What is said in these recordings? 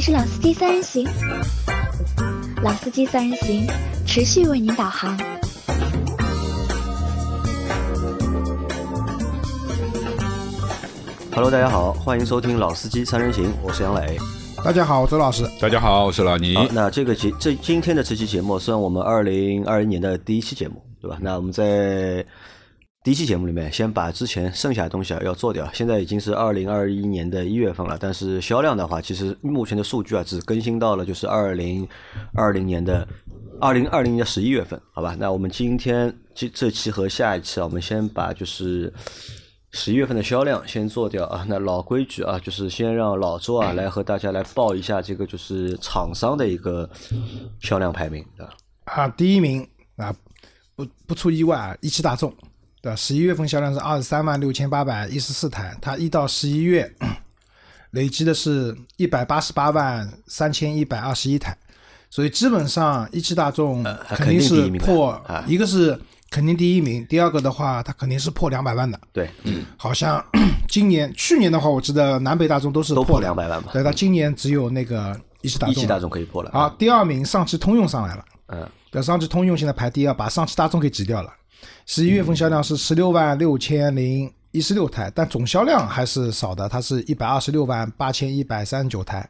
里是老司机三人行，老司机三人行持续为您导航。Hello，大家好，欢迎收听老司机三人行，我是杨磊。大家好，我周老师。大家好，我是老倪。好，那这个节这今天的这期节目算我们二零二一年的第一期节目，对吧？那我们在第一期节目里面，先把之前剩下的东西啊要做掉。现在已经是二零二一年的一月份了，但是销量的话，其实目前的数据啊，只更新到了就是二零二零年的二零二零年的十一月份，好吧？那我们今天这这期和下一期啊，我们先把就是十一月份的销量先做掉啊。那老规矩啊，就是先让老周啊来和大家来报一下这个就是厂商的一个销量排名，啊？啊，第一名啊，不不出意外啊，一汽大众，对吧？十一月份销量是二十三万六千八百一十四台，它一到十一月累积的是一百八十八万三千一百二十一台，所以基本上一汽大众呃肯定是破啊，一个是肯定第一名，第二个的话，它肯定是破两百万的。对，嗯，好像 今年、去年的话，我记得南北大众都是都破两200万嘛对，它今年只有那个一汽大众，一汽大众可以破了。好，第二名上汽通用上来了，嗯，对，上汽通用现在排第二，把上汽大众给挤掉了。十一月份销量是十六万六千零一十六台，但总销量还是少的，它是一百二十六万八千一百三十九台。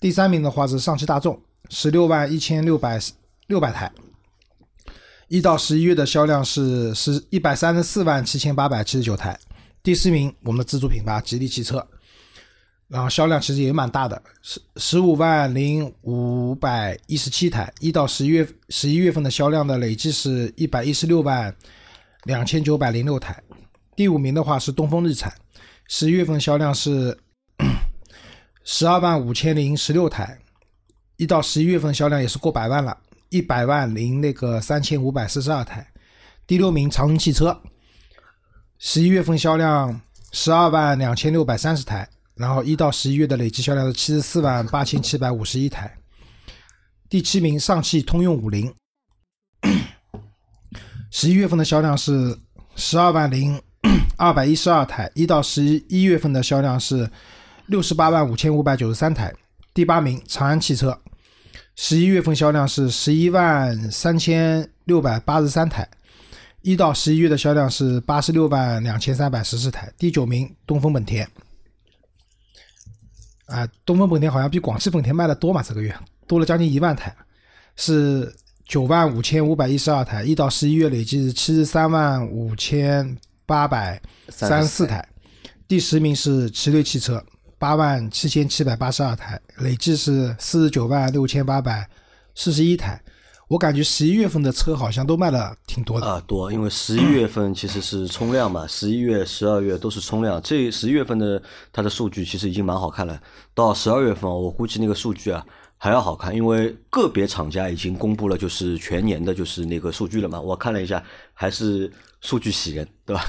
第三名的话是上汽大众，十六万一千六百六百台。一到十一月的销量是是一百三十四万七千八百七十九台。第四名我们的自主品牌吉利汽车，然后销量其实也蛮大的，十十五万零五百一十七台，一到十一月十一月份的销量的累计是一百一十六万两千九百零六台。第五名的话是东风日产，十一月份销量是 十二万五千零十六台，一到十一月份销量也是过百万了，一百万零那个三千五百四十二台。第六名长城汽车，十一月份销量十二万两千六百三十台，然后一到十一月的累计销量是七十四万八千七百五十一台。第七名上汽通用五菱，十一月份的销量是十二万零二百一十二台，一到十一月份的销量是六十八万五千五百九十三台。第八名长安汽车，十一月份销量是十一万三千六百八十三台，一到十一月的销量是八十六万两千三百十四台。第九名东风本田，啊，东风本田好像比广汽本田卖的多嘛，这个月多了将近一万台，是九万五千五百一十二台，一到十一月累计是七十三万五千八百三十四台。第十名是奇瑞汽车，八万七千七百八十二台，累计是四十九万六千八百四十一台。我感觉十一月份的车好像都卖的挺多的。啊，多，因为十一月份其实是冲量嘛，十一月、十二月都是冲量。这十一月份的它的数据其实已经蛮好看了，到十二月份我估计那个数据啊还要好看，因为个别厂家已经公布了就是全年的就是那个数据了嘛。我看了一下，还是数据喜人，对吧？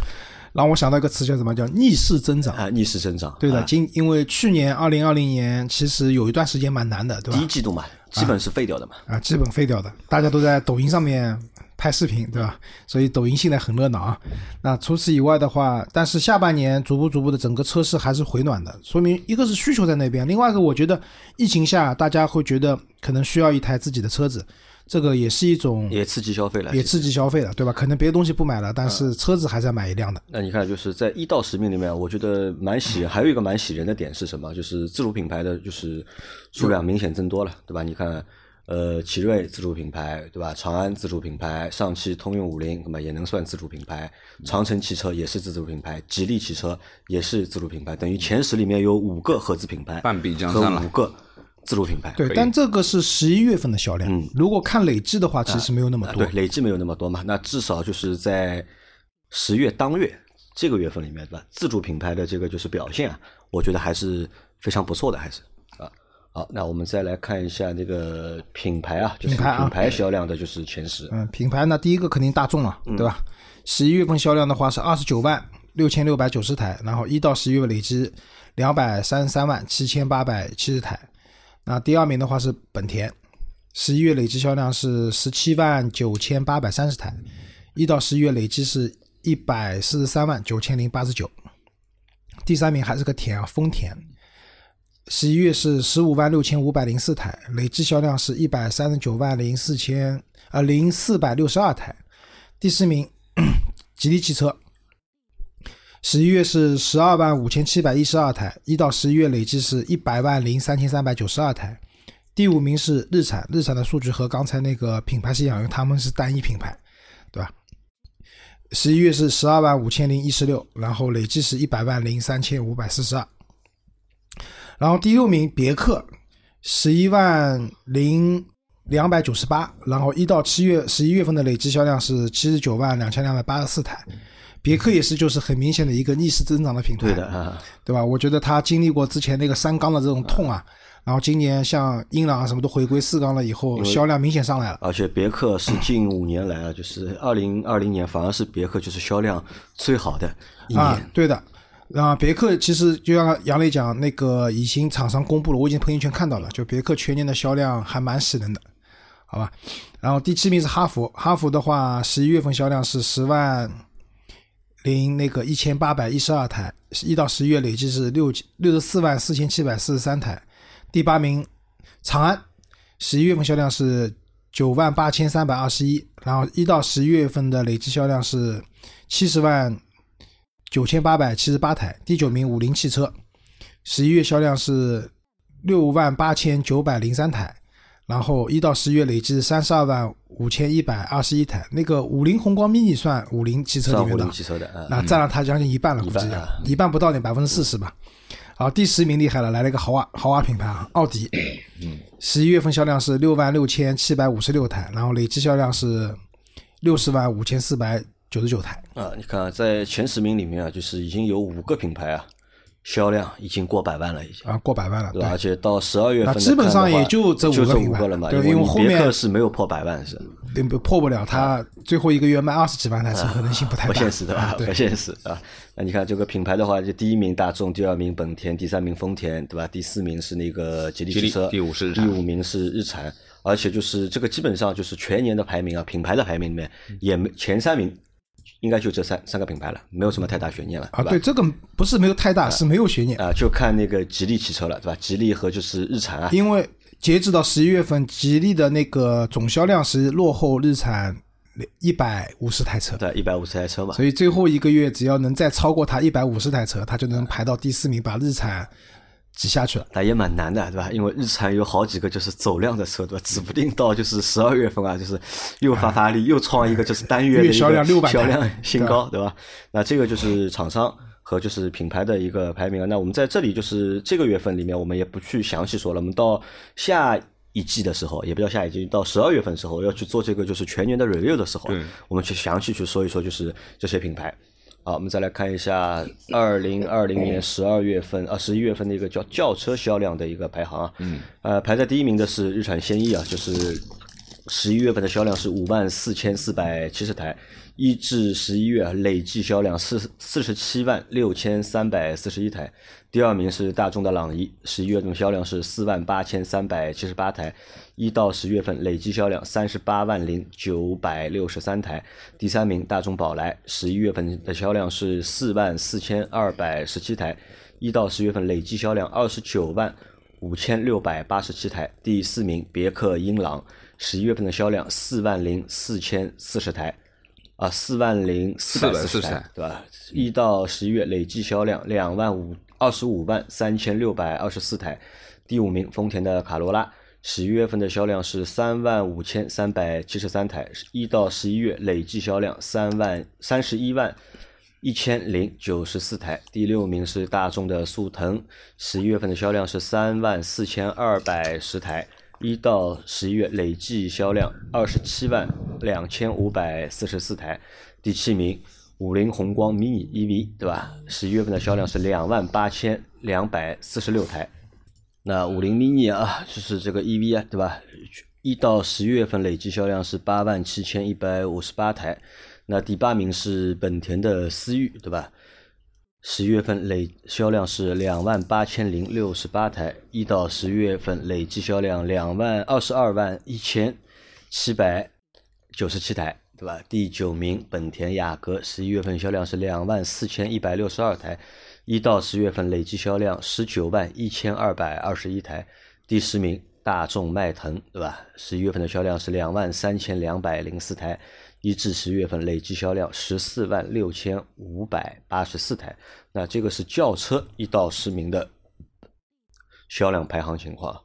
让我想到一个词叫什么？叫逆势增长。啊，逆势增长。对的，啊今因为去年二零二零年其实有一段时间蛮难的，对吧？第一季度嘛，基本是废掉的嘛。啊，基本废掉的，大家都在抖音上面拍视频，对吧？所以抖音现在很热闹啊。那除此以外的话，但是下半年逐步逐步的整个车市还是回暖的，说明一个是需求在那边，另外一个我觉得疫情下大家会觉得可能需要一台自己的车子，这个也是一种也刺激消费了，也刺激消费了，对吧？可能别的东西不买了，但是车子还是要买一辆的。那你看，就是在一到十名里面，我觉得蛮喜人，还有一个蛮喜人的点是什么？就是自主品牌的就是数量明显增多了，对吧？你看，呃，奇瑞自主品牌，对吧？长安自主品牌，上汽通用五菱，那么也能算自主品牌，长城汽车也是自主品牌，吉利汽车也是自主品牌，等于前十里面有五个合资品牌，半壁江山了五个自主品牌。对，但这个是十一月份的销量，嗯如果看累计的话，其实没有那么多。啊对，累计没有那么多嘛，那至少就是在十月当月这个月份里面，对吧？自主品牌的这个就是表现啊，我觉得还是非常不错的，还是啊。好，那我们再来看一下这个品牌啊，就是品牌啊品牌销量的就是前十。嗯，品牌呢，第一个肯定大众了，对吧？十一月份销量的话是二十九万六千六百九十台，然后一到十一月累计两百三十三万七千八百七十台。那第二名的话是本田，十一月累计销量是十七万九千八百三十台，一到十一月累计是一百四十三万九千零八十九。第三名还是个田啊，丰田，十一月是十五万六千五百零四台，累计销量是一百三十九万零四千呃零四百六十二台。第四名，吉利汽车，十一月是十二万五千七百一十二台，一到十一月累计是一百万零三千三百九十二台。第五名是日产，日产的数据和刚才那个品牌是一样，因为他们是单一品牌，对吧？十一月是十二万五千零一十六，然后累计是一百万零三千五百四十二。然后第六名别克，十一万零两百九十八，然后一到七月十一月份的累计销量是七十九万两千两百八十四台。别克也是就是很明显的一个逆势增长的品牌，对的啊，对吧？我觉得它经历过之前那个三缸的这种痛啊，然后今年像英朗啊什么都回归四缸了以后，销量明显上来了。而且别克是近五年来啊，就是二零二零年反而是别克就是销量最好的一啊年，，对的。啊，别克其实就像杨磊讲，那个已经厂商公布了，我已经朋友圈看到了，就别克全年的销量还蛮喜人的，好吧。然后第七名是哈弗，哈弗的话，十一月份销量是十万零那个一千八百一十二台，一到十一月累计是六六十四万四千七百四十三台。第八名长安，十一月份销量是九万八千三百二十一，然后一到十一月份的累计销量是七十万九千八百七十八台。第九名五菱汽车，十一月销量是六万八千九百零三台，然后一到十月累计三十二万五千一百二十一台。那个五菱宏光 mini 算五菱汽车里面的汽车的啊，那占了它将近一半了，估计一半啊一半不到点，百分之四十吧。好，第十名厉害了，来了一个豪华豪华品牌啊，奥迪。十一月份销量是六万六千七百五十六台，然后累计销量是六十万五千四百九十九台。啊，你看啊在前十名里面啊，就是已经有五个品牌啊，销量已经过百万了，已经。啊，过百万了，对？而，且到十二月份那基本上也就这这五个品牌五个了嘛，对因为后面克是没有破百万是对破不了，它最后一个月卖二十几万台车，可能性不太。不现实的？不，现实啊。那你看这个品牌的话，就第一名大众，第二名本田，第三名丰田，对吧？第四名是那个吉利汽车，第五是第五名是日产。而且就是这个基本上就是全年的排名啊，品牌的排名里面也没前三名，应该就这三三个品牌了，没有什么太大悬念了，啊，对，这个不是没有太大，是没有悬念，啊，就看那个吉利汽车了，对吧？吉利和就是日产啊，因为截止到十一月份，吉利的那个总销量是落后日产一百五十台车，对，一百五十台车嘛，所以最后一个月只要能再超过它一百五十台车，它就能排到第四名，把日产挤下去了。那也蛮难的，对吧？因为日产有好几个就是走量的车，对吧？指不定到就是十二月份啊，就是又发发力，又创一个就是单月的一个销量600销量新高，对吧？那这个就是厂商和就是品牌的一个排名啊。那我们在这里就是这个月份里面，我们也不去详细说了，我们到下。一季的时候，也不叫下一季，到十二月份的时候要去做这个就是全年的 review 的时候，我们去详细去说一说就是这些品牌。好，我们再来看一下二零二零年十二月份啊十一月份的一个叫轿车销量的一个排行啊，嗯，呃，排在第一名的是日产轩逸啊，就是十一月份的销量是五万四千四百七十台，一至十一月累计销量四四十七万六千三百四十一台。第二名是大众的朗逸，十一月份销量是四万八千三百七十八台，一到十月份累计销量三十八万零九百六十三台。第三名大众宝来，十一月份的销量是四万四千二百十七台，一到十月份累计销量二十九万五千六百八十七台。第四名别克英朗，十一月份的销量四万零四千四十台。啊，四万零四百四十440台台，对吧？一到十一月累计销量两万五二十五万三千六百二十四台。第五名丰田的卡罗拉，十一月份的销量是三万五千三百七十三台，一到十一月累计销量三万三十一万一千零九十四台。第六名是大众的速腾，十一月份的销量是三万四千二百十台。一到十一月累计销量二十七万两千五百四十四台，第七名五菱宏光 mini EV 对吧？十一月份的销量是两万八千两百四十六台。那五菱 mini 啊，就是这个 EV 啊，对吧？一到十一月份累计销量是八万七千一百五十八台。那第八名是本田的思域，对吧？十一月份累销量是两万八千零六十八台，一到十月份累计销量两万二十二万一千七百九十七台，对吧？第九名本田雅阁，十一月份销量是两万四千一百六十二台，一到十月份累计销量十九万一千二百二十一台。第十名大众迈腾，对吧？十一月份的销量是两万三千两百零四台，一至十月份累计销量十四万六千五百八十四台。那这个是轿车一到十名的销量排行情况。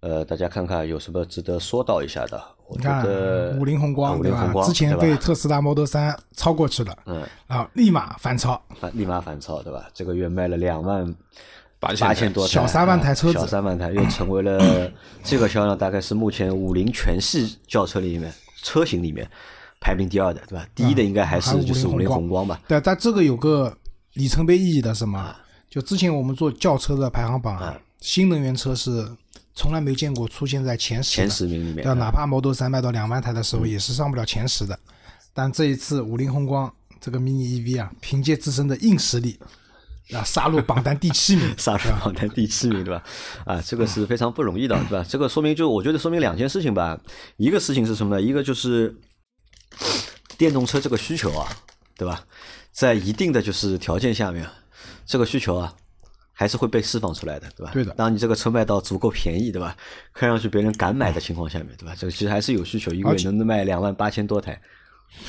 呃，大家看看有什么值得说道一下的？我你看觉得五菱宏光对吧？五菱宏光之前被特斯拉 Model 三超过去了，嗯，啊，立马反超，反立马反超，对吧？这个月卖了两万八八千多台，小三万台车子小三万台又成为了 这个销量，大概是目前五菱全系轿车里面车型里面排名第二的，对吧？第一的应该还是就是五菱宏宏光吧？对，但这个有个里程碑意义的什么？就之前我们做轿车的排行榜啊，新能源车是从来没见过出现在前十前十名里面对？哪怕 Model 三卖到两万台的时候，也是上不了前十的。但这一次五菱宏光这个 mini EV 啊，凭借自身的硬实力啊，杀入榜单第七名，杀入榜单第七名，对吧？啊，这个是非常不容易的，对吧？这个说明就我觉得说明两件事情吧。一个事情是什么呢？一个就是电动车这个需求啊，对吧？在一定的就是条件下面，这个需求啊。还是会被释放出来的，对吧？对的当你这个车卖到足够便宜，对吧？看上去别人敢买的情况下面，对吧？这个其实还是有需求，一个月能卖两万八千多台，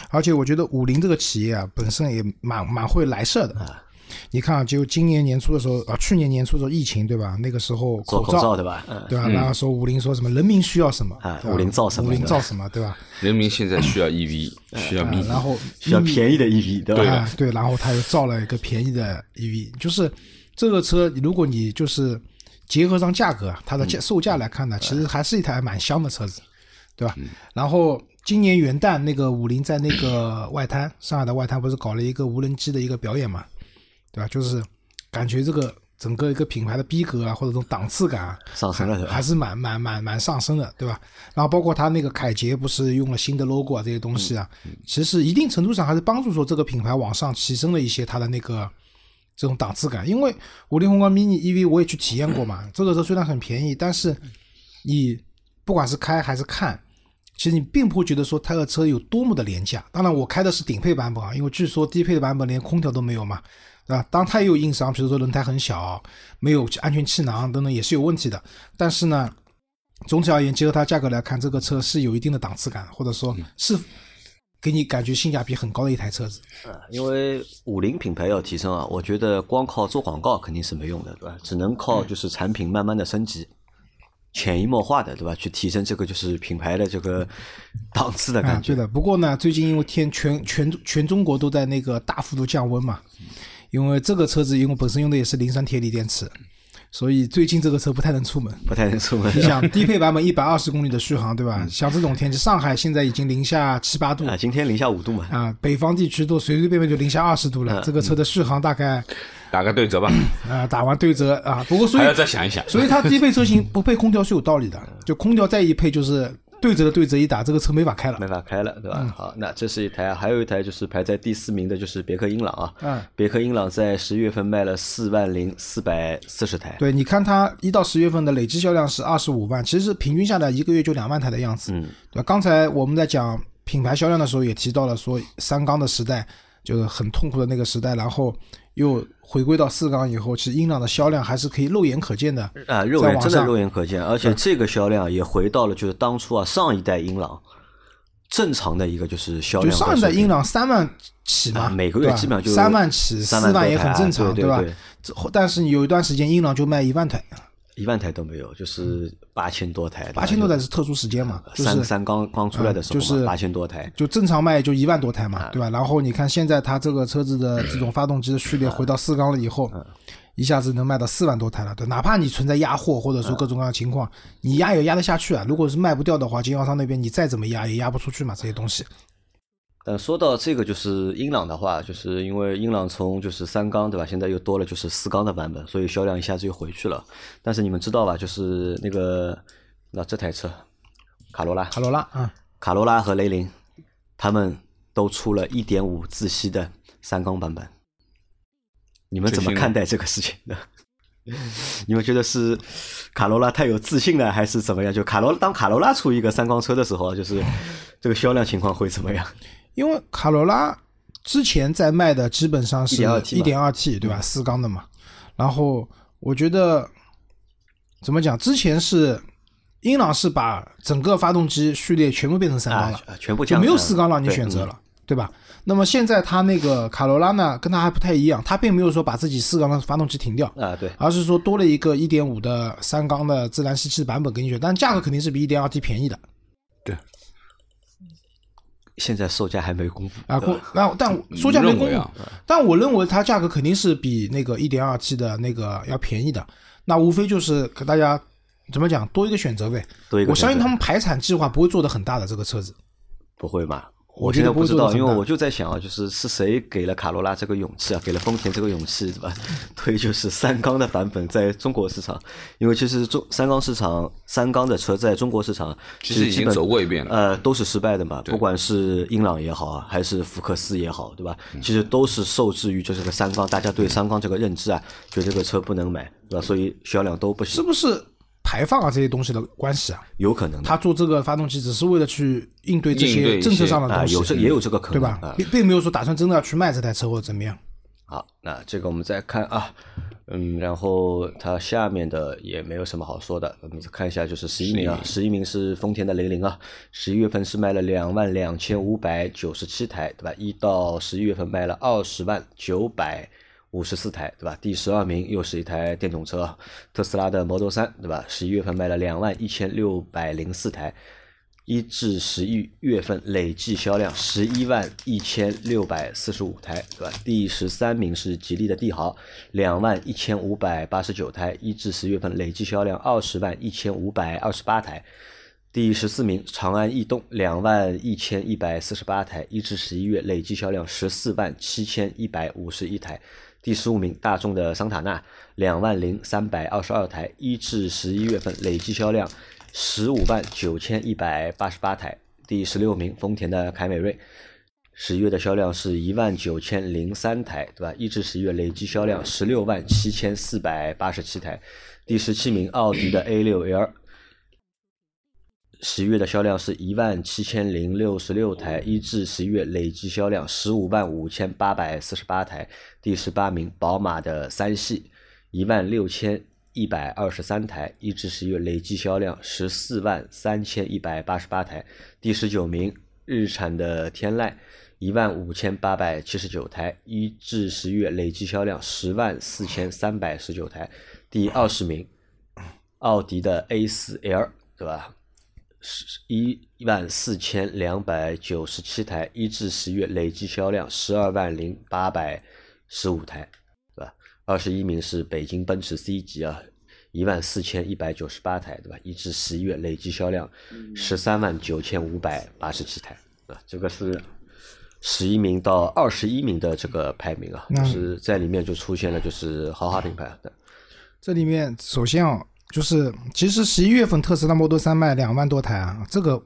而且我觉得五菱这个企业啊，本身也蛮蛮会来事儿的。你看啊，就今年年初的时候啊，去年年初的时候疫情对吧？那个时候做口罩对吧？嗯，对吧？然后说五菱说什么人民需要什么啊五菱造什么五菱造什么，对吧？人民现在需要 EV，需要啊 mini，然后 需要便宜的 EV，对吧？啊，对，然后他又造了一个便宜的 EV，就是这个车，如果你就是结合上价格啊，它的价售价来看呢，其实还是一台蛮香的车子，对吧？然后今年元旦那个五菱在那个外滩，上海的外滩不是搞了一个无人机的一个表演嘛，对吧？就是感觉这个整个一个品牌的逼格啊，或者这种档次感啊，上升了，还？是蛮蛮蛮蛮上升的，对吧？然后包括它那个凯捷不是用了新的 logo 啊这些东西啊，其实一定程度上还是帮助说这个品牌往上提升了一些它的那个这种档次感。因为五菱宏光 mini EV 我也去体验过嘛，这个车虽然很便宜，但是你不管是开还是看。其实你并不会觉得说它的车有多么的廉价，当然我开的是顶配版本啊，因为据说低配的版本连空调都没有嘛，对吧？当它也有硬伤，比如说轮胎很小，没有安全气囊等等也是有问题的。但是呢，总体而言，结合它价格来看，这个车是有一定的档次感，或者说是给你感觉性价比很高的一台车子。嗯因为五菱品牌要提升啊，我觉得光靠做广告肯定是没用的，对吧？只能靠就是产品慢慢的升级，潜移默化的，对吧？去提升这个就是品牌的这个档次的啊，感觉。对的。不过呢，最近因为天全全全中国都在那个大幅度降温嘛，因为这个车子因为本身用的也是磷酸铁锂电池，所以最近这个车不太能出门。不太能出门。你想低配版本一百二十公里的续航，对吧？像这种天气，上海现在已经零下七八度啊，今天零下五度嘛，啊，北方地区都随随便便就零下二十度了。嗯这个车的续航大概打个对折吧，啊打完对折啊，不过所以还要再想一想。所以它低配车型不配空调是有道理的，就空调再一配就是对折的对折一打，这个车没法开了没。法开了，对嗯吧？好，那这是一台，还有一台就是排在第四名的，就是别克英朗啊。嗯，别克英朗在十月份卖了四万零四百四十台。对，你看它一到十月份的累计销量是二十五万，其实平均下来一个月就两万台的样子。嗯，对吧？刚才我们在讲品牌销量的时候也提到了，说三缸的时代就是很痛苦的那个时代，然后又回归到四缸以后，其实英朗的销量还是可以肉眼可见的。啊，肉眼真的肉眼可见，而且这个销量也回到了就是当初啊上一代英朗正常的一个就是销量就。上一代英朗三万起嘛，啊每个月基本上就三万起，四三万万也很正常，吧对对对？这但是有一段时间英朗就卖一万台，一万台都没有，就是八千多台，八千多台是特殊时间嘛，就是三三刚刚出来的时候，嗯就是八千多台。就正常卖就一万多台啊嘛，对吧？然后你看现在它这个车子的这种发动机的序列回到四缸了以后，嗯一下子能卖到四万多台了，对，哪怕你存在压货或者说各种各样的情况，你压也压得下去啊。如果是卖不掉的话，经销商那边你再怎么压也压不出去嘛，这些东西。但说到这个，就是英朗的话，就是因为英朗从就是三缸对吧，现在又多了就是四缸的版本，所以销量一下子又回去了。但是你们知道吧，就是那个那这台车卡罗拉，卡罗拉啊，卡罗拉和雷凌，他们都出了一点五自吸的三缸版本。你们怎么看待这个事情呢？你们觉得是卡罗拉太有自信了，还是怎么样？就卡罗当卡罗拉出一个三缸车的时候，就是这个销量情况会怎么样？因为卡罗拉之前在卖的基本上是 1.2T 一点二 T 对吧？四缸的嘛。然后我觉得怎么讲？之前是英朗是把整个发动机序列全部变成三缸了，啊，全部就没有四缸让你选择嗯了，对吧？那么现在它那个卡罗拉呢，跟它还不太一样，它并没有说把自己四缸的发动机停掉，啊，对，而是说多了一个一点五的三缸的自然吸气版本给你选，但价格肯定是比一点二 T 便宜的现在售价还没公布啊。公，那但售价没公布啊，但我认为它价格肯定是比那个一点二 T 的那个要便宜的。那无非就是给大家怎么讲多一个选择呗。我相信他们排产计划不会做的很大的这个车子。不会吧？我觉得不会现在不知道，因为我就在想啊，就是是谁给了卡罗拉这个勇气啊，给了丰田这个勇气，对吧？推就是三缸的版本在中国市场，因为其实中三缸市场三缸的车在中国市场其实已经基本走过一遍了呃，都是失败的嘛，不管是英朗也好啊，还是福克斯也好，对吧？嗯其实都是受制于就是个三缸，大家对三缸这个认知啊，觉得这个车不能买，对吧？所以销量都不行，是不是排放啊这些东西的关系啊？有可能的。他做这个发动机只是为了去应对这些些政策上的啊，东西，有这也有这个可能，对吧啊？并并没有说打算真的要去卖这台车或者怎么样。好，那这个我们再看啊，嗯，然后它下面的也没有什么好说的，我们再看一下，就是十一名啊，十一名是丰田的雷凌啊，十一月份是卖了两万两千五百九十七台，对吧？一到十一月份卖了二十万九百五十四台，对吧？第十二名又是一台电动车，特斯拉的 Model 三，对吧？十一月份卖了两万一千六百零四台，一至十一月份累计销量十一万一千六百四十五台，对吧？第十三名是吉利的帝豪，两万一千五百八十九台，一至十月份累计销量二十万一千五百二十八台。第十四名，长安逸动两万一千一百四十八台，一至十一月累计销量十四万七千一百五十一台。第十五名，大众的桑塔纳两万零三百二十二台，一至十一月份累计销量十五万九千一百八十八台。第十六名，丰田的凯美瑞，十月的销量是一万九千零三台，对吧？一至十一月累计销量十六万七千四百八十七台。第十七名，奥迪的 A 六 L，十月的销量是一万七千零六十六台，一至十一月累计销量十五万五千八百四十八台。第十八名，宝马的三系，一万六千一百二十三台，一至十月累计销量十四万三千一百八十八台。第十九名，日产的天籁，一万五千八百七十九台，一至十月累计销量十万四千三百十九台。第二十名，奥迪的 A 四 L，对吧？十一万四千两百九十七台，一至十月累计销量十二万零八百十五台，对吧？二十一名是北京奔驰 C 级啊，一万四千一百九十八台，对吧？一至十一月累计销量十三万九千五百八十七台，啊？这个是十一名到二十一名的这个排名啊，就是在里面就出现了就是豪华品牌的，这里面首先啊，就是其实十一月份特斯拉 Model 3卖两万多台啊，这个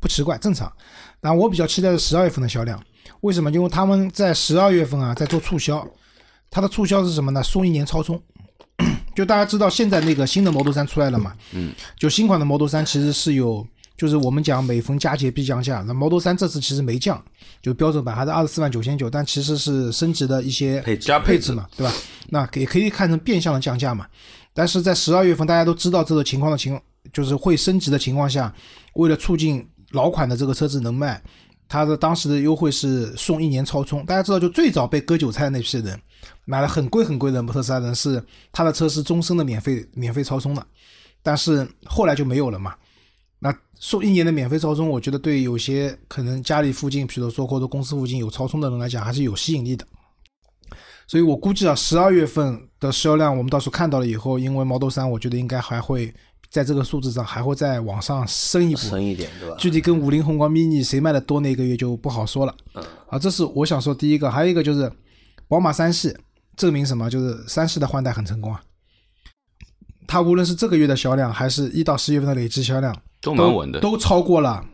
不奇怪，正常。但我比较期待的是十二月份的销量，为什么？因为他们在十二月份啊在做促销，它的促销是什么呢？送一年超充。就大家知道现在那个新的 Model 3出来了嘛？嗯，就新款的 Model 3其实是有，就是我们讲每逢佳节必降价，那 Model 3这次其实没降，就标准版还是二十四万九千九，但其实是升级的一些配置加配置配置嘛，对吧？那也可以看成变相的降价嘛。但是在十二月份，大家都知道这个情况的情，就是会升级的情况下，为了促进老款的这个车子能卖，它的当时的优惠是送一年超充。大家知道，就最早被割韭菜那批人，买了很贵很贵的特斯拉人是他的车是终身的免费免费超充的，但是后来就没有了嘛。那送一年的免费超充，我觉得对有些可能家里附近，比如说或者公司附近有超充的人来讲，还是有吸引力的。所以我估计啊，十二月份的销量我们到时候看到了以后，因为 Model 3，我觉得应该还会在这个数字上还会再往上升一步。升一点，对吧？具体跟五菱宏光 mini 谁卖的多那个月就不好说了。啊，这是我想说第一个，还有一个就是宝马三系证明什么？就是三系的换代很成功啊。它无论是这个月的销量，还是一到十月份的累计销量，都蛮稳的。都超过了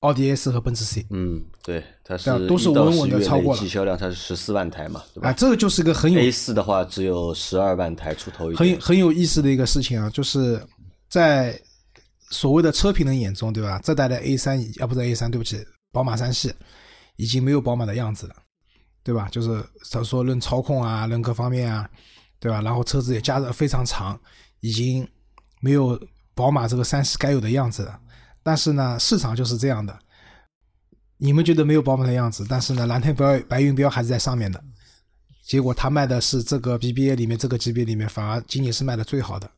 奥迪 A 四和奔驰 C。嗯，对，它是都是稳稳的超过了累计销量它是十四万台嘛，对吧啊，这个就是一个很有？A 四的话只有十二万台出头一很有，很有意思的一个事情啊，就是在所谓的车评人眼中，对吧？这代的 A 三啊，不是 A 三，对不起，宝马三系已经没有宝马的样子了，对吧？就是他说论操控啊，论各方面啊，对吧？然后车子也加的非常长，已经没有宝马这个三系该有的样子了。但是呢，市场就是这样的，你们觉得没有宝马的样子，但是呢，蓝天标白云标还是在上面的。结果它卖的是这个 BBA 里面这个级别里面，反而今年是卖的最好的，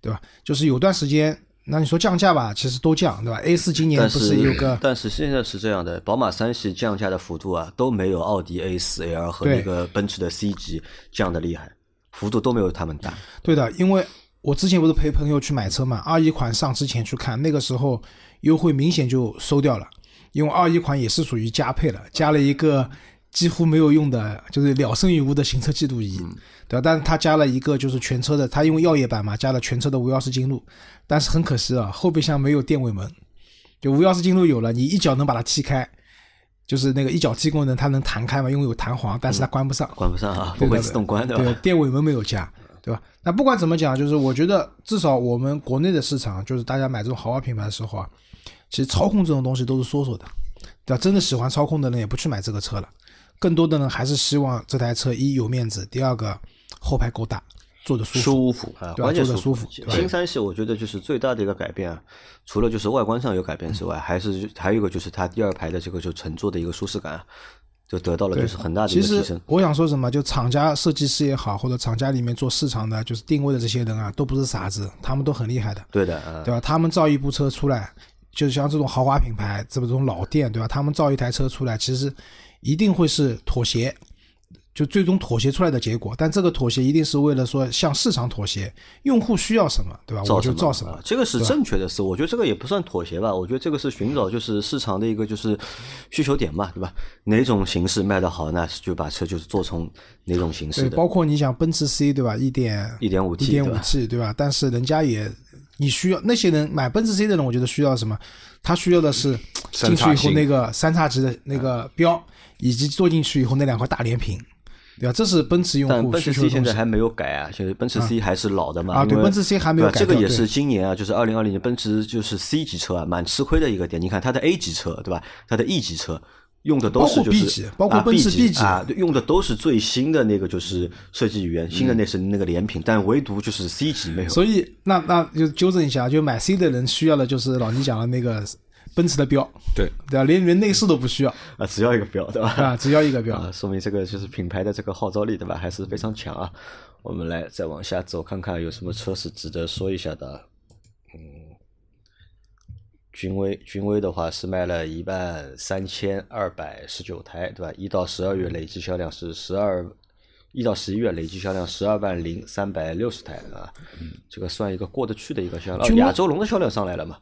对吧？就是有段时间，那你说降价吧，其实都降，对吧？A 四今年不是有个但是现在是这样的，宝马三系降价的幅度啊都没有奥迪 A 四 L 和那个奔驰的 C 级降的厉害，幅度都没有他们大。对的，因为我之前不是陪朋友去买车嘛，二一款上之前去看，那个时候优惠明显就收掉了，因为二一款也是属于加配了，加了一个几乎没有用的，就是了胜于无的行车记录仪，对吧？但是它加了一个就是全车的，它因为药业版嘛，加了全车的无钥匙进入，但是很可惜啊，后备箱没有电尾门，就无钥匙进入有了，你一脚能把它踢开。就是那个一脚踢功能，它能弹开嘛，因为有弹簧，但是它关不上。关不上啊，不会自动关，对对？电尾门没有加，对吧？那不管怎么讲，就是我觉得至少我们国内的市场，就是大家买这种豪华品牌的时候啊，其实操控这种东西都是说说的，对吧？真的喜欢操控的人也不去买这个车了，更多的人还是希望这台车一有面子，第二个后排够大，坐着舒服。舒服啊，对吧关键坐着舒服新三系我觉得就是最大的一个改变啊，除了就是外观上有改变之外，还是还有一个就是它第二排的这个就乘坐的一个舒适感啊，就得到了就是很大的一其实。我想说什么，就厂家设计师也好，或者厂家里面做市场的，就是定位的这些人啊，都不是傻子，他们都很厉害的。对的啊，对吧？他们造一部车出来，就是像这种豪华品牌，这种老店，对吧？他们造一台车出来，其实一定会是妥协，就最终妥协出来的结果。但这个妥协一定是为了说向市场妥协，用户需要什么，对吧？我就造什么啊。这个是正确的思路。我觉得这个也不算妥协吧，我觉得这个是寻找就是市场的一个就是需求点嘛，对吧？哪种形式卖得好，那就把车就是做成哪种形式对，包括你想奔驰 C 对吧？一点一点五 T 一点五 T 对吧？但是人家也你需要那些人买奔驰 C 的人，我觉得需要什么？他需要的是进去以后那个三叉戟的那个标，以及坐进去以后那两块大连屏，对啊？这是奔驰用户但奔驰 C。现在还没有改啊，现在奔驰 C 还是老的嘛。啊对奔驰 C 还没有改这个也是今年啊，就是二零二零年奔驰就是 C 级车啊，蛮吃亏的一个点。你看它的 A 级车对吧？它的 E 级车用的都是就 B 是级包括啊奔驰 B 级啊，对用的都是最新的那个就是设计语言，新的那是那个连屏，但唯独就是 C 级没有。所以那那就纠正一下，就买 C 的人需要的就是老倪讲的那个奔驰的标，对，对吧？连连内饰都不需要啊，只要一个标，对吧？啊，只要一个标。啊，说明这个就是品牌的这个号召力，对吧？还是非常强啊。我们来再往下走，看看有什么车是值得说一下的。嗯，君威，君威的话是卖了一万三千二百十九台，对吧？一到十二月累计销量是十二，一到十一月累计销量十二万零三百六十台啊，这个算一个过得去的一个销量。君威亚洲龙的销量上来了嘛？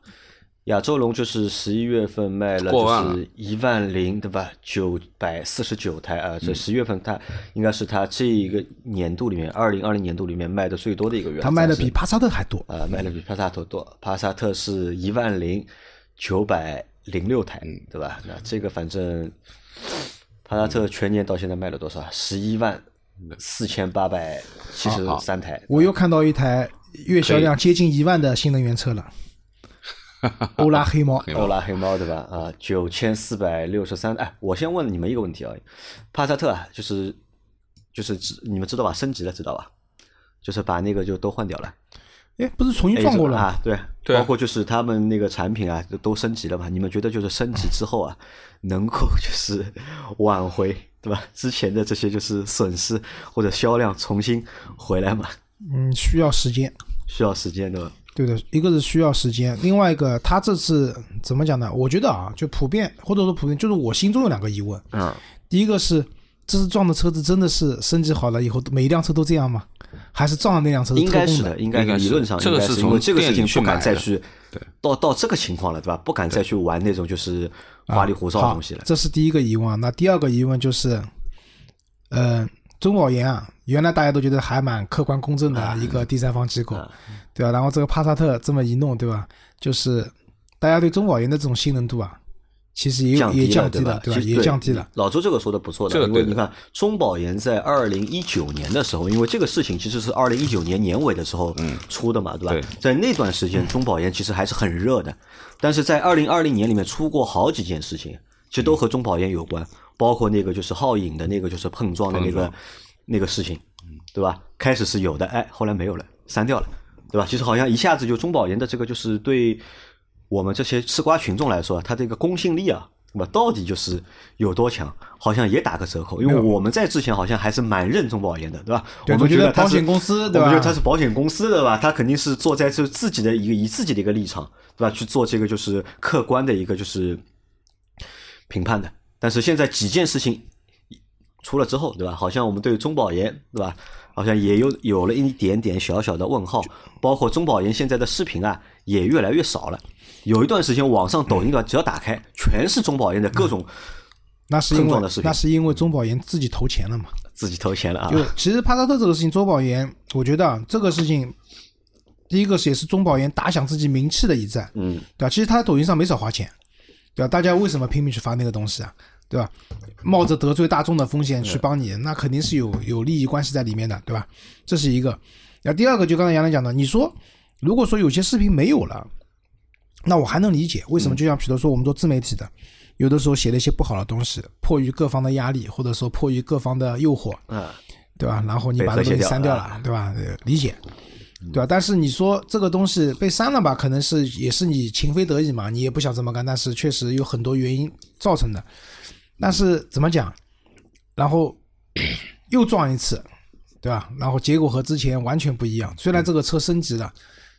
亚洲龙就是十一月份卖了就是一万零对吧？九百四十九台啊，嗯这十月份它应该是它这一个年度里面，二零二零年度里面卖的最多的一个月。它卖的比帕萨特还多，啊，卖的比帕萨特多，帕萨特是一万零九百零六台，嗯对吧？那这个反正帕萨特全年到现在卖了多少？十一万四千八百七十三台。我又看到一台月销量接近一万的新能源车了，欧拉黑猫。欧拉黑猫对吧？啊，九千四百六十三。哎，我先问你们一个问题啊，帕萨特啊，就是就是知你们知道吧？升级了，知道吧？就是把那个就都换掉了。哎，不是重新撞过了吗？啊，对，对啊包括就是他们那个产品啊，都都升级了嘛。你们觉得就是升级之后啊，能够就是挽回对吧？之前的这些就是损失或者销量重新回来嘛？嗯，需要时间。需要时间的。对的，一个是需要时间，另外一个他这次怎么讲呢？我觉得啊，就普遍或者说普遍，就是我心中有两个疑问。嗯，第一个是，这次撞的车子真的是升级好了以后，每一辆车都这样吗？还是撞的那辆车是应特供的该是的，？应该理论上这个是应该是因为从这个事情不敢再去对到到这个情况了，对吧？不敢再去玩那种就是花里胡哨的东西了。这是第一个疑问啊。那第二个疑问就是，呃，中保研啊，原来大家都觉得还蛮客观公正的一个第三方机构，啊对吧？然后这个帕萨特这么一弄，对吧？就是大家对中保研的这种信任度啊，其实也也？降低了，对吧？也降低了。老周这个说的不错的，这个对的因为你看中保研在二零一九年的时候，因为这个事情其实是二零一九年年尾的时候出的嘛，对吧？对在那段时间，中保研其实还是很热的，但是在二零二零年里面出过好几件事情，其实都和中保研有关，包括那个就是皓影的那个就是碰撞的那个那个事情，对吧？开始是有的，哎，后来没有了，删掉了，对吧？其实好像一下子就中保研的这个就是对我们这些吃瓜群众来说，它这个公信力啊，那么到底就是有多强，好像也打个折扣。因为我们在之前好像还是蛮认中保研的，对吧？对我们觉得保险公司对吧我们觉得它是保险公司对吧？它肯定是坐在就自己的一个以自己的一个立场，对吧？去做这个就是客观的一个就是评判的。但是现在几件事情出了之后，对吧？好像我们对中保研，对吧？好像也有有了一点点小小的问号，包括中保研现在的视频啊，也越来越少了。有一段时间，网上抖音对吧，只要打开，全是中保研的各种那是因为那是因为中保研自己投钱了嘛。自己投钱了啊。就其实帕萨特这个事情，中保研，我觉得啊，这个事情，第一个是也是中保研打响自己名气的一战，嗯，对吧？其实他在抖音上没少花钱，对吧？大家为什么拼命去发那个东西啊？对吧？冒着得罪大众的风险去帮你，那肯定是有有利益关系在里面的，对吧？这是一个。那第二个，就刚才杨澜讲的，你说如果说有些视频没有了，那我还能理解为什么？就像比如说我们做自媒体的，有的时候写了一些不好的东西，迫于各方的压力，或者说迫于各方的诱惑，嗯，对吧？然后你把这个东西删掉了，对吧？呃理解，对吧？但是你说这个东西被删了吧，可能是也是你情非得已嘛，你也不想这么干，但是确实有很多原因造成的。但是怎么讲？然后又撞一次，对吧？然后结果和之前完全不一样。虽然这个车升级了，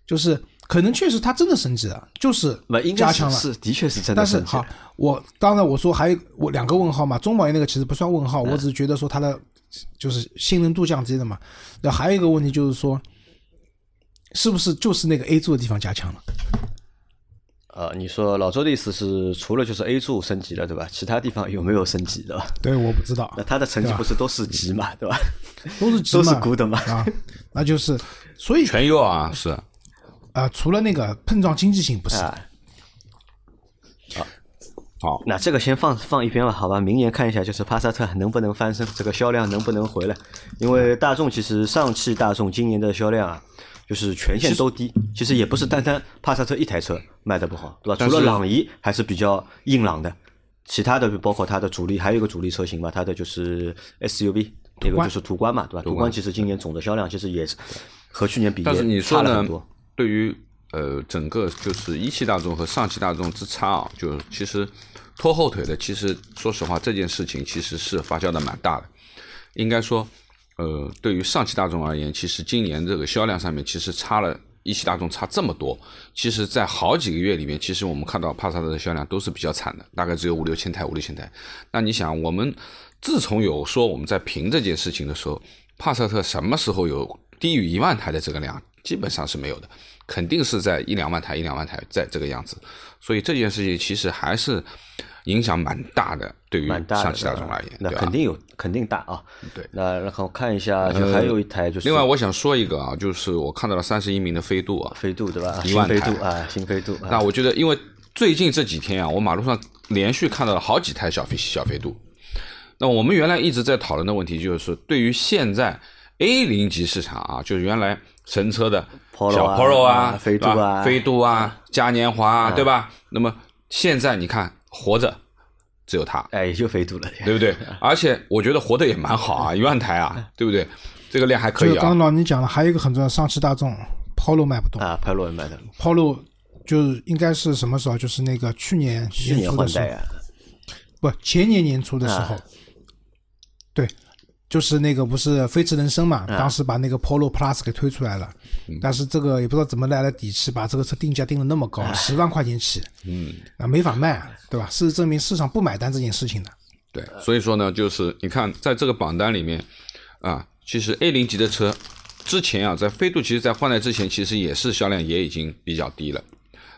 就是可能确实它真的升级了，就是加强了。是的确是真的但是好，我当然我说还有我两个问号嘛，中保研那个其实不算问号，我只是觉得说它的就是信任度降低了嘛。然后还有一个问题就是说，是不是就是那个 A 柱的地方加强了？呃，你说老周的意思是，除了就是 A 柱升级了，对吧？其他地方有没有升级的？对，我不知道那，他的成绩不是都是级嘛，对吧？都是都是 good 嘛啊，那就是所以全优啊，是啊、除了那个碰撞经济性不是，啊，好。那这个先放放一边吧，好吧？明年看一下，就是帕萨特能不能翻身，这个销量能不能回来？因为大众其实上汽大众今年的销量啊，就是全线都低。其实也不是单单帕萨特一台车卖的不好，对吧？除了朗逸还是比较硬朗的，其他的包括它的主力，还有一个主力车型嘛，它的就是 SUV，那个就是途观嘛，对吧？途观其实今年总的销量其实也是和去年比但是你也说了很多。？对于呃整个就是一汽大众和上汽大众之差啊，就其实拖后腿的，其实说实话这件事情其实是发酵的蛮大的。应该说，呃，对于上汽大众而言，其实今年这个销量上面其实差了。一汽大众差这么多，其实，在好几个月里面，其实我们看到帕萨特的销量都是比较惨的，大概只有五六千台，五六千台。那你想，我们自从有说我们在评这件事情的时候，帕萨特什么时候有低于一万台的这个量？基本上是没有的，肯定是在一两万台、一两万台在这个样子。所以这件事情其实还是影响蛮大的，对于上汽大众而言，那肯定有，肯定大啊。对。那然后看一下，就还有一台就是另外，我想说一个啊，就是我看到了三十一名的飞度啊，飞度对吧？新一万台飞度啊，新飞度。啊那我觉得，因为最近这几天啊，我马路上连续看到了好几台小飞小飞度。那我们原来一直在讨论的问题就是，对于现在 A 零级市场啊，就是原来神车的小啊 Polo 啊飞度啊飞度啊，嘉年华啊，对吧？那么现在你看，活着只有它，哎，也就飞度了。对不对？而且我觉得活的也蛮好啊，一万台啊，对不对？这个量还可以啊就刚刚。老倪讲了，还有一个很重要，上汽大众 Polo 卖不动、啊，，Polo 也卖的，p o l o 就是应该是什么时候？就是那个去年去年年初的时候换代，啊，不，前年年初的时候，啊对，就是那个不是飞驰人生嘛，啊。当时把那个 Polo Plus 给推出来了，嗯。但是这个也不知道怎么来的底气，把这个车定价定的那么高，十万块钱起，嗯，啊，没法卖，对吧？事实证明市场不买单这件事情的，对，所以说呢，就是你看，在这个榜单里面啊，其实 A 零级的车之前啊，在飞度其实，在换代之前，其实也是销量也已经比较低了。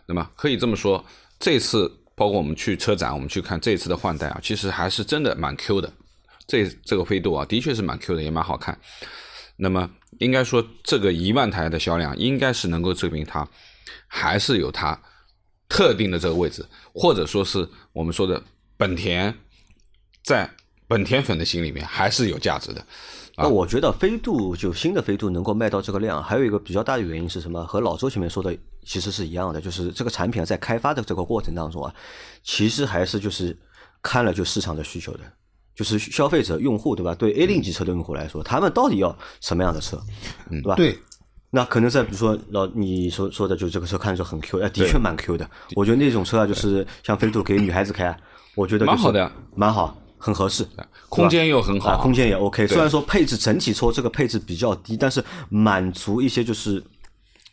那么可以这么说，这次包括我们去车展，我们去看这次的换代啊，其实还是真的蛮 Q 的。这这个飞度啊，的确是蛮 Q 的，也蛮好看。那么应该说，这个一万台的销量，应该是能够证明它还是有它特定的这个位置，或者说是我们说的本田在本田粉的心里面还是有价值的。那我觉得飞度就新的飞度能够卖到这个量，还有一个比较大的原因是什么？和老周前面说的其实是一样的，就是这个产品，在开发的这个过程当中啊，其实还是就是看了就市场的需求的，就是消费者用户对吧？对 A 零级车的用户来说，他们到底要什么样的车，对吧？对，那可能在比如说老你说说的，就这个车看着很 Q，哎，的确蛮 Q 的。我觉得那种车啊，就是像飞度给女孩子开，我觉得蛮好的，蛮好，很合适，空间又很好，空间也 OK。虽然说配置整体说这个配置比较低，但是满足一些就是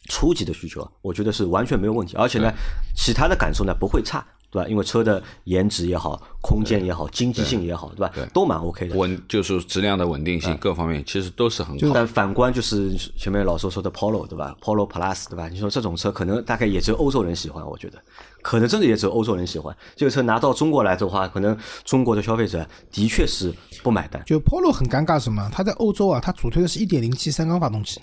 初级的需求，我觉得是完全没有问题。而且呢，其他的感受呢不会差。对吧？因为车的颜值也好，空间也好，经济性也好，对吧？对，都蛮 OK 的。稳就是质量的稳定性，各方面其实都是很好。但反观就是前面老周说的 Polo，对吧？Polo Plus，对吧？你说这种车可能大概也只有欧洲人喜欢，我觉得可能真的也只有欧洲人喜欢。这个车拿到中国来的话，可能中国的消费者的确是不买单。就 Polo 很尴尬什么？它在欧洲啊，它主推的是一点零 T 三缸发动机，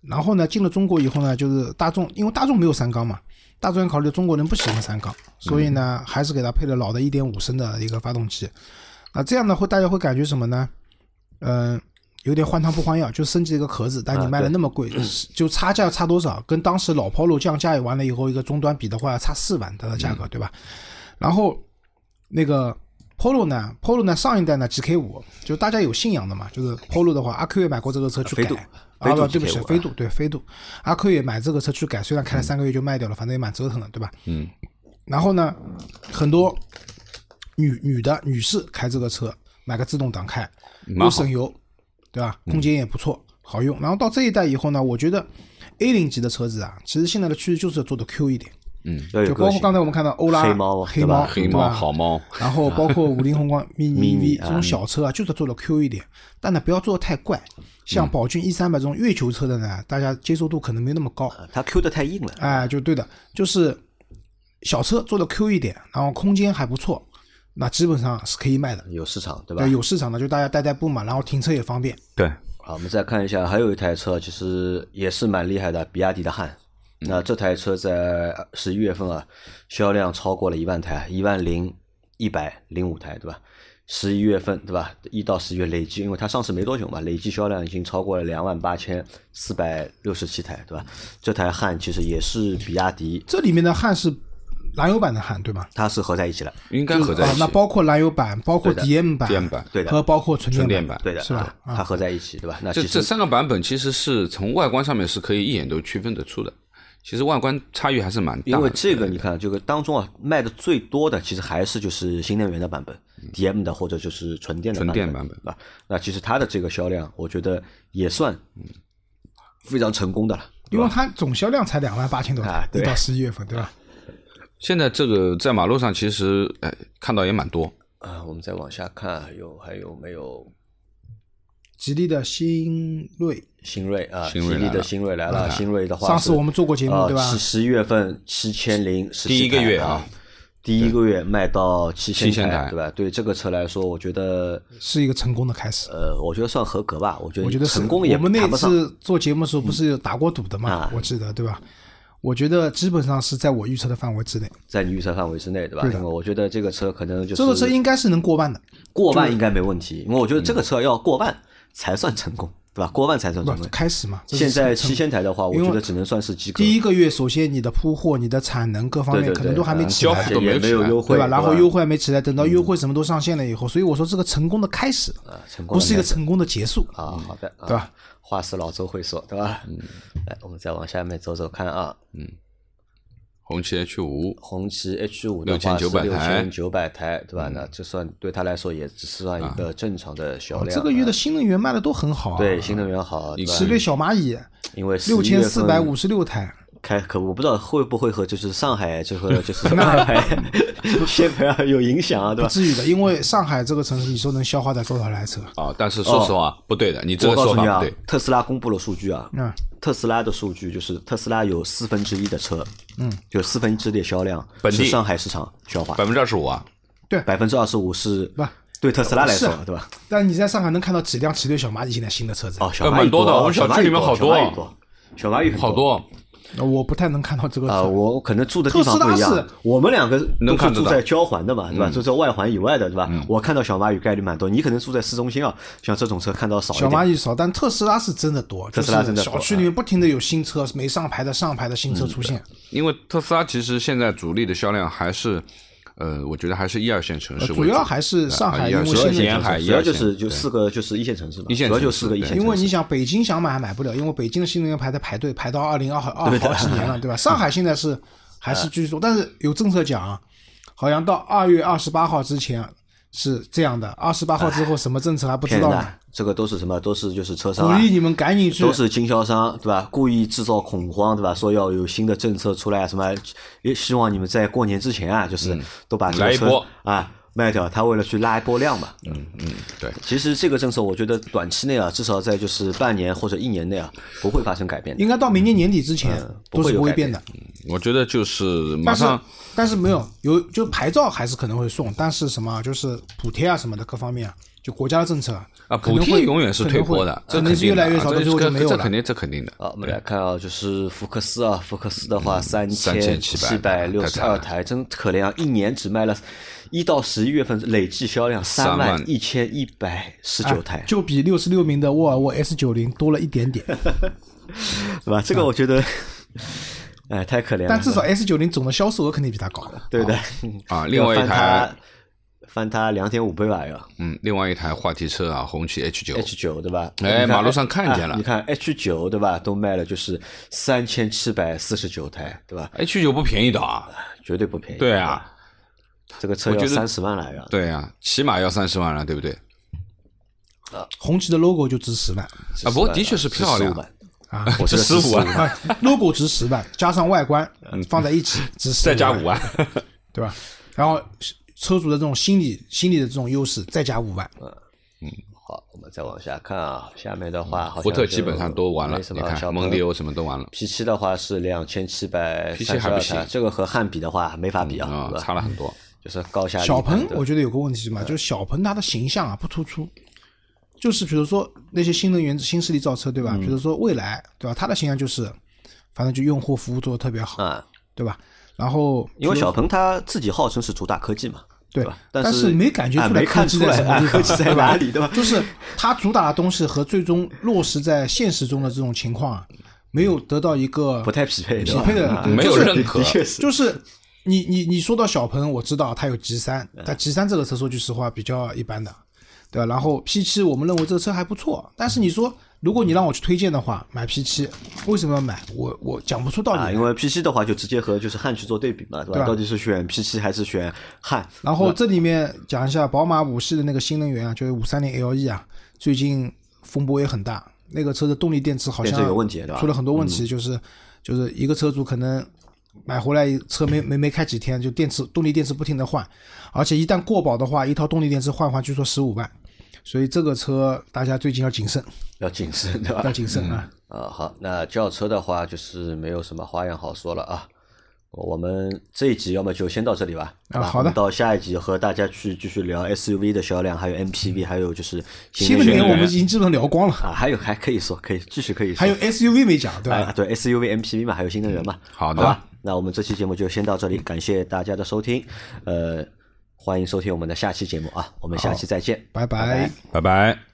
然后呢，进了中国以后呢，就是大众，因为大众没有三缸嘛。大众考虑中国人不喜欢三缸，所以呢，还是给它配了老的1.5升的一个发动机。那这样呢，会大家会感觉什么呢？嗯，有点换汤不换药，就升级一个壳子，但你卖的那么贵，就差价差多少？跟当时老 Polo 降价完了以后，一个终端比的话，差四万它的价格，对吧？然后那个 Polo 呢，Polo 呢上一代呢 GK 五，就大家有信仰的嘛，就是 Polo 的话，阿 Q 也买过这个车去改。啊不，对不起，飞度对飞度，阿 Q 也买这个车去改，虽然开了三个月就卖掉了，反正也蛮折腾的，对吧？嗯。然后呢，很多女女的女士开这个车，买个自动挡开，又省油，对吧？空间也不错，好用。然后到这一代以后呢，我觉得 A 零级的车子啊，其实现在的趋势就是做的 Q 一点。嗯，就包括刚才我们看到欧拉黑猫黑猫黑猫好猫，然后包括五菱宏光 mini V 这种小车啊，就是做的 Q 一点，但呢不要做的太怪。像宝骏 E 三百这种月球车的呢，大家接受度可能没那么高。它 Q 的太硬了。哎，就对的，就是小车做的 Q 一点，然后空间还不错，那基本上是可以卖的。有市场，对吧？对，有市场的，就大家代代步嘛，然后停车也方便。对，好，我们再看一下，还有一台车，其实也是蛮厉害的，比亚迪的汉。那这台车在十一月份啊，销量超过了一万台，一万零一百零五台，对吧？十一月份，对吧？一到十月累计，因为它上市没多久嘛，累计销量已经超过了两万八千四百六十七台，对吧？这台汉其实也是比亚迪，这里面的汉是燃油版的汉，对吗？它是合在一起了，应该合在一起。那包括燃油版，包括 DM 版，DM 版，对的，和包括纯电版，对的，是吧？它合在一起，对吧？那这这三个版本其实是从外观上面是可以一眼都区分得出的。其实外观差异还是蛮大，因为这个你看，这个当中啊卖的最多的，其实还是就是新能源的版本，DM 的或者就是纯电的纯电版本啊。那其实它的这个销量，我觉得也算非常成功的了，因为它总销量才两万八千多台，一到十一月份，对吧？现在这个在马路上其实哎看到也蛮多啊。我们再往下看，有还有没有？吉利的新锐，新锐啊，吉利的新锐来了。新锐的话，上次我们做过节目对吧？是十一月份七千零十第一个月啊，第一个月卖到七千台，对吧？对这个车来说，我觉得是一个成功的开始。呃，我觉得算合格吧。我觉得，我觉得成功也我们那次做节目的时候不是打过赌的嘛？我记得对吧？我觉得基本上是在我预测的范围之内，在你预测范围之内，对吧？因为我觉得这个车可能就这个车应该是能过万的，过万应该没问题。因为我觉得这个车要过万。才算成功，对吧？过万才算成功。开始嘛。现在七千台的话，我觉得只能算是及格。第一个月，首先你的铺货、你的产能各方面可能都还没起来，也没有优惠，对吧？然后优惠还没起来，等到优惠什么都上线了以后，所以我说这个成功的开始，不是一个成功的结束啊。好的，对吧？话是老周会说，对吧？嗯。来，我们再往下面走走看啊。嗯。红旗 H 五，红旗 H 五的话是六千九百台，对吧？那这算对他来说也只是算一个正常的销量。这个月的新能源卖的都很好，对新能源好。奇瑞小蚂蚁，因为六千四百五十六台开，可我不知道会不会和就是上海这个就是 上海限牌啊有影响啊，对吧？不至于的，因为上海这个城市，你说能消化掉多少台车啊？但是说实话，不对的，你这个说法不对。特斯拉公布了数据啊，嗯。特斯拉的数据就是特斯拉有四分之一的车，嗯，就四分之一的销量是上海市场消化，百分之二十五啊，对，百分之二十五是不对特斯拉来说，对吧？但你在上海能看到几辆奇瑞小蚂蚁现在新的车子。哦，小蛮多的，我们小区里面好多，小蚂蚁好多。那我不太能看到这个啊，车。我可能住的地方不一特斯拉是样。我们两个都是住在交环的嘛，对吧？嗯就在外环以外的，对吧？我看到小蚂蚁概率蛮多，你可能住在市中心啊，像这种车看到少一小蚂。蚁少，但特斯拉是真的多，特斯拉真的多小区里面不停的有新车，没上牌的、上牌的新车出现。因为特斯拉其实现在主力的销量还是，呃，我觉得还是一二线城市为主，主要还是上海，啊因为主要现在沿海主要就是就四个就是一线城市嘛，一线主要就城市对四个一线城市。因为你想，北京想买还买不了，因为北京的新能源牌在排队排到二零二二 好几年了，对吧？上海现在是还是继续做，但是有政策讲啊，好像到二月二十八号之前是这样的，二十八号之后什么政策还不知道呢这个都是什么？都是就是车商啊鼓励你们赶紧去都是经销商，对吧？故意制造恐慌，对吧？说要有新的政策出来，什么也希望你们在过年之前啊，就是都把这个车来一波啊卖掉。他为了去拉一波量嘛。嗯嗯，对，其实这个政策，我觉得短期内啊，至少在就是半年或者一年内啊，不会发生改变。应该到明年年底之前不都会有改变是不会变的。我觉得就是马但是上但是没有有就牌照还是可能会送，但是什么就是补贴啊什么的各方面啊，就国家的政策啊，补可能会贴永远是退坡的，这肯定的越来越少，这最后就没有了这肯。定这肯定的。啊，我们来看啊，就是福克斯啊，福克斯的话三3700七百六十二台，真可怜啊！一年只卖了，一到十一月份累计销量三万万一千一百十九台，就比六十六名的沃尔沃 S 九零多了一点点，是吧？这个我觉得，哎，太可怜了。但至少 S 九零总的销售额肯定比它高。对的啊 另外一台翻它两点五倍吧，要嗯，另外一台话题车啊，红旗 H 九 H 九对吧？哎马路上看见了哎你看 H 九对吧？都卖了就是三千七百四十九台，对吧？H 九不便宜的啊。绝对不便宜。对啊，这个车要三十万来着。对啊，起码要三十万了，对不对？红旗的 logo 就值十万。啊，不过的确是漂亮。15万。啊，我觉得 15 15万。啊，logo 值十万，加上外观放在一起值十，再加五，万，对吧？然后车主的这种心理心理的这种优势再加五万，嗯好，我们再往下看啊，下面的话，福特基本上都完了你看蒙迪欧什么都完了，P 七的话是两千七百 P7 三十二还不行，这个和汉比的话没法比啊，差了很多。就是高下立小鹏我觉得有个问题是什么？就是小鹏它的形象啊不突出，就是比如说那些新能源新势力造车对吧？比如说蔚来对吧？它的形象就是反正就用户服务做的特别好，啊，对吧？然后因为小鹏它自己号称是主打科技嘛，对吧？但是没感觉啊出来没看出来科技在什么啊地方，科技在哪里，对吧？就是它主打的东西和最终落实在现实中的这种情况啊，没有得到一个不太匹配，匹配的没有就是认可的确是，就是 你你你说到小鹏，我知道它有 G 三，嗯但 G 三这个车说句实话比较一般的，对吧？然后 P 七我们认为这个车还不错，但是你说如果你让我去推荐的话，买 P 七为什么要买？我我讲不出道理啊，因为 P 七的话就直接和就是汉去做对比嘛，对吧？对吧到底是选 P 七还是选汉？然后这里面讲一下宝马五系的那个新能源啊，就是五三零 LE 啊，最近风波也很大。那个车的动力电池好像有问题对吧嗯出了很多问题，就是就是一个车主可能买回来车没没没开几天，就电池动力电池不停的换，而且一旦过保的话，一套动力电池换换据说十五万，所以这个车大家最近要谨慎，要谨慎，对吧？要谨慎啊。啊，好，那轿车的话就是没有什么花样好说了啊。我们这一集要么就先到这里吧，啊好的到下一集和大家去继续聊 SUV 的销量，还有 MPV，还有就是新能源源我们已经基本上聊光了，啊，还有还可以说，可以继续可以说，还有 SUV 没讲，对吧？啊，对 SUV、MPV 嘛，还有新能源嘛。好的吧，那我们这期节目就先到这里，感谢大家的收听，呃，欢迎收听我们的下期节目啊，我们下期再见，拜拜拜拜拜。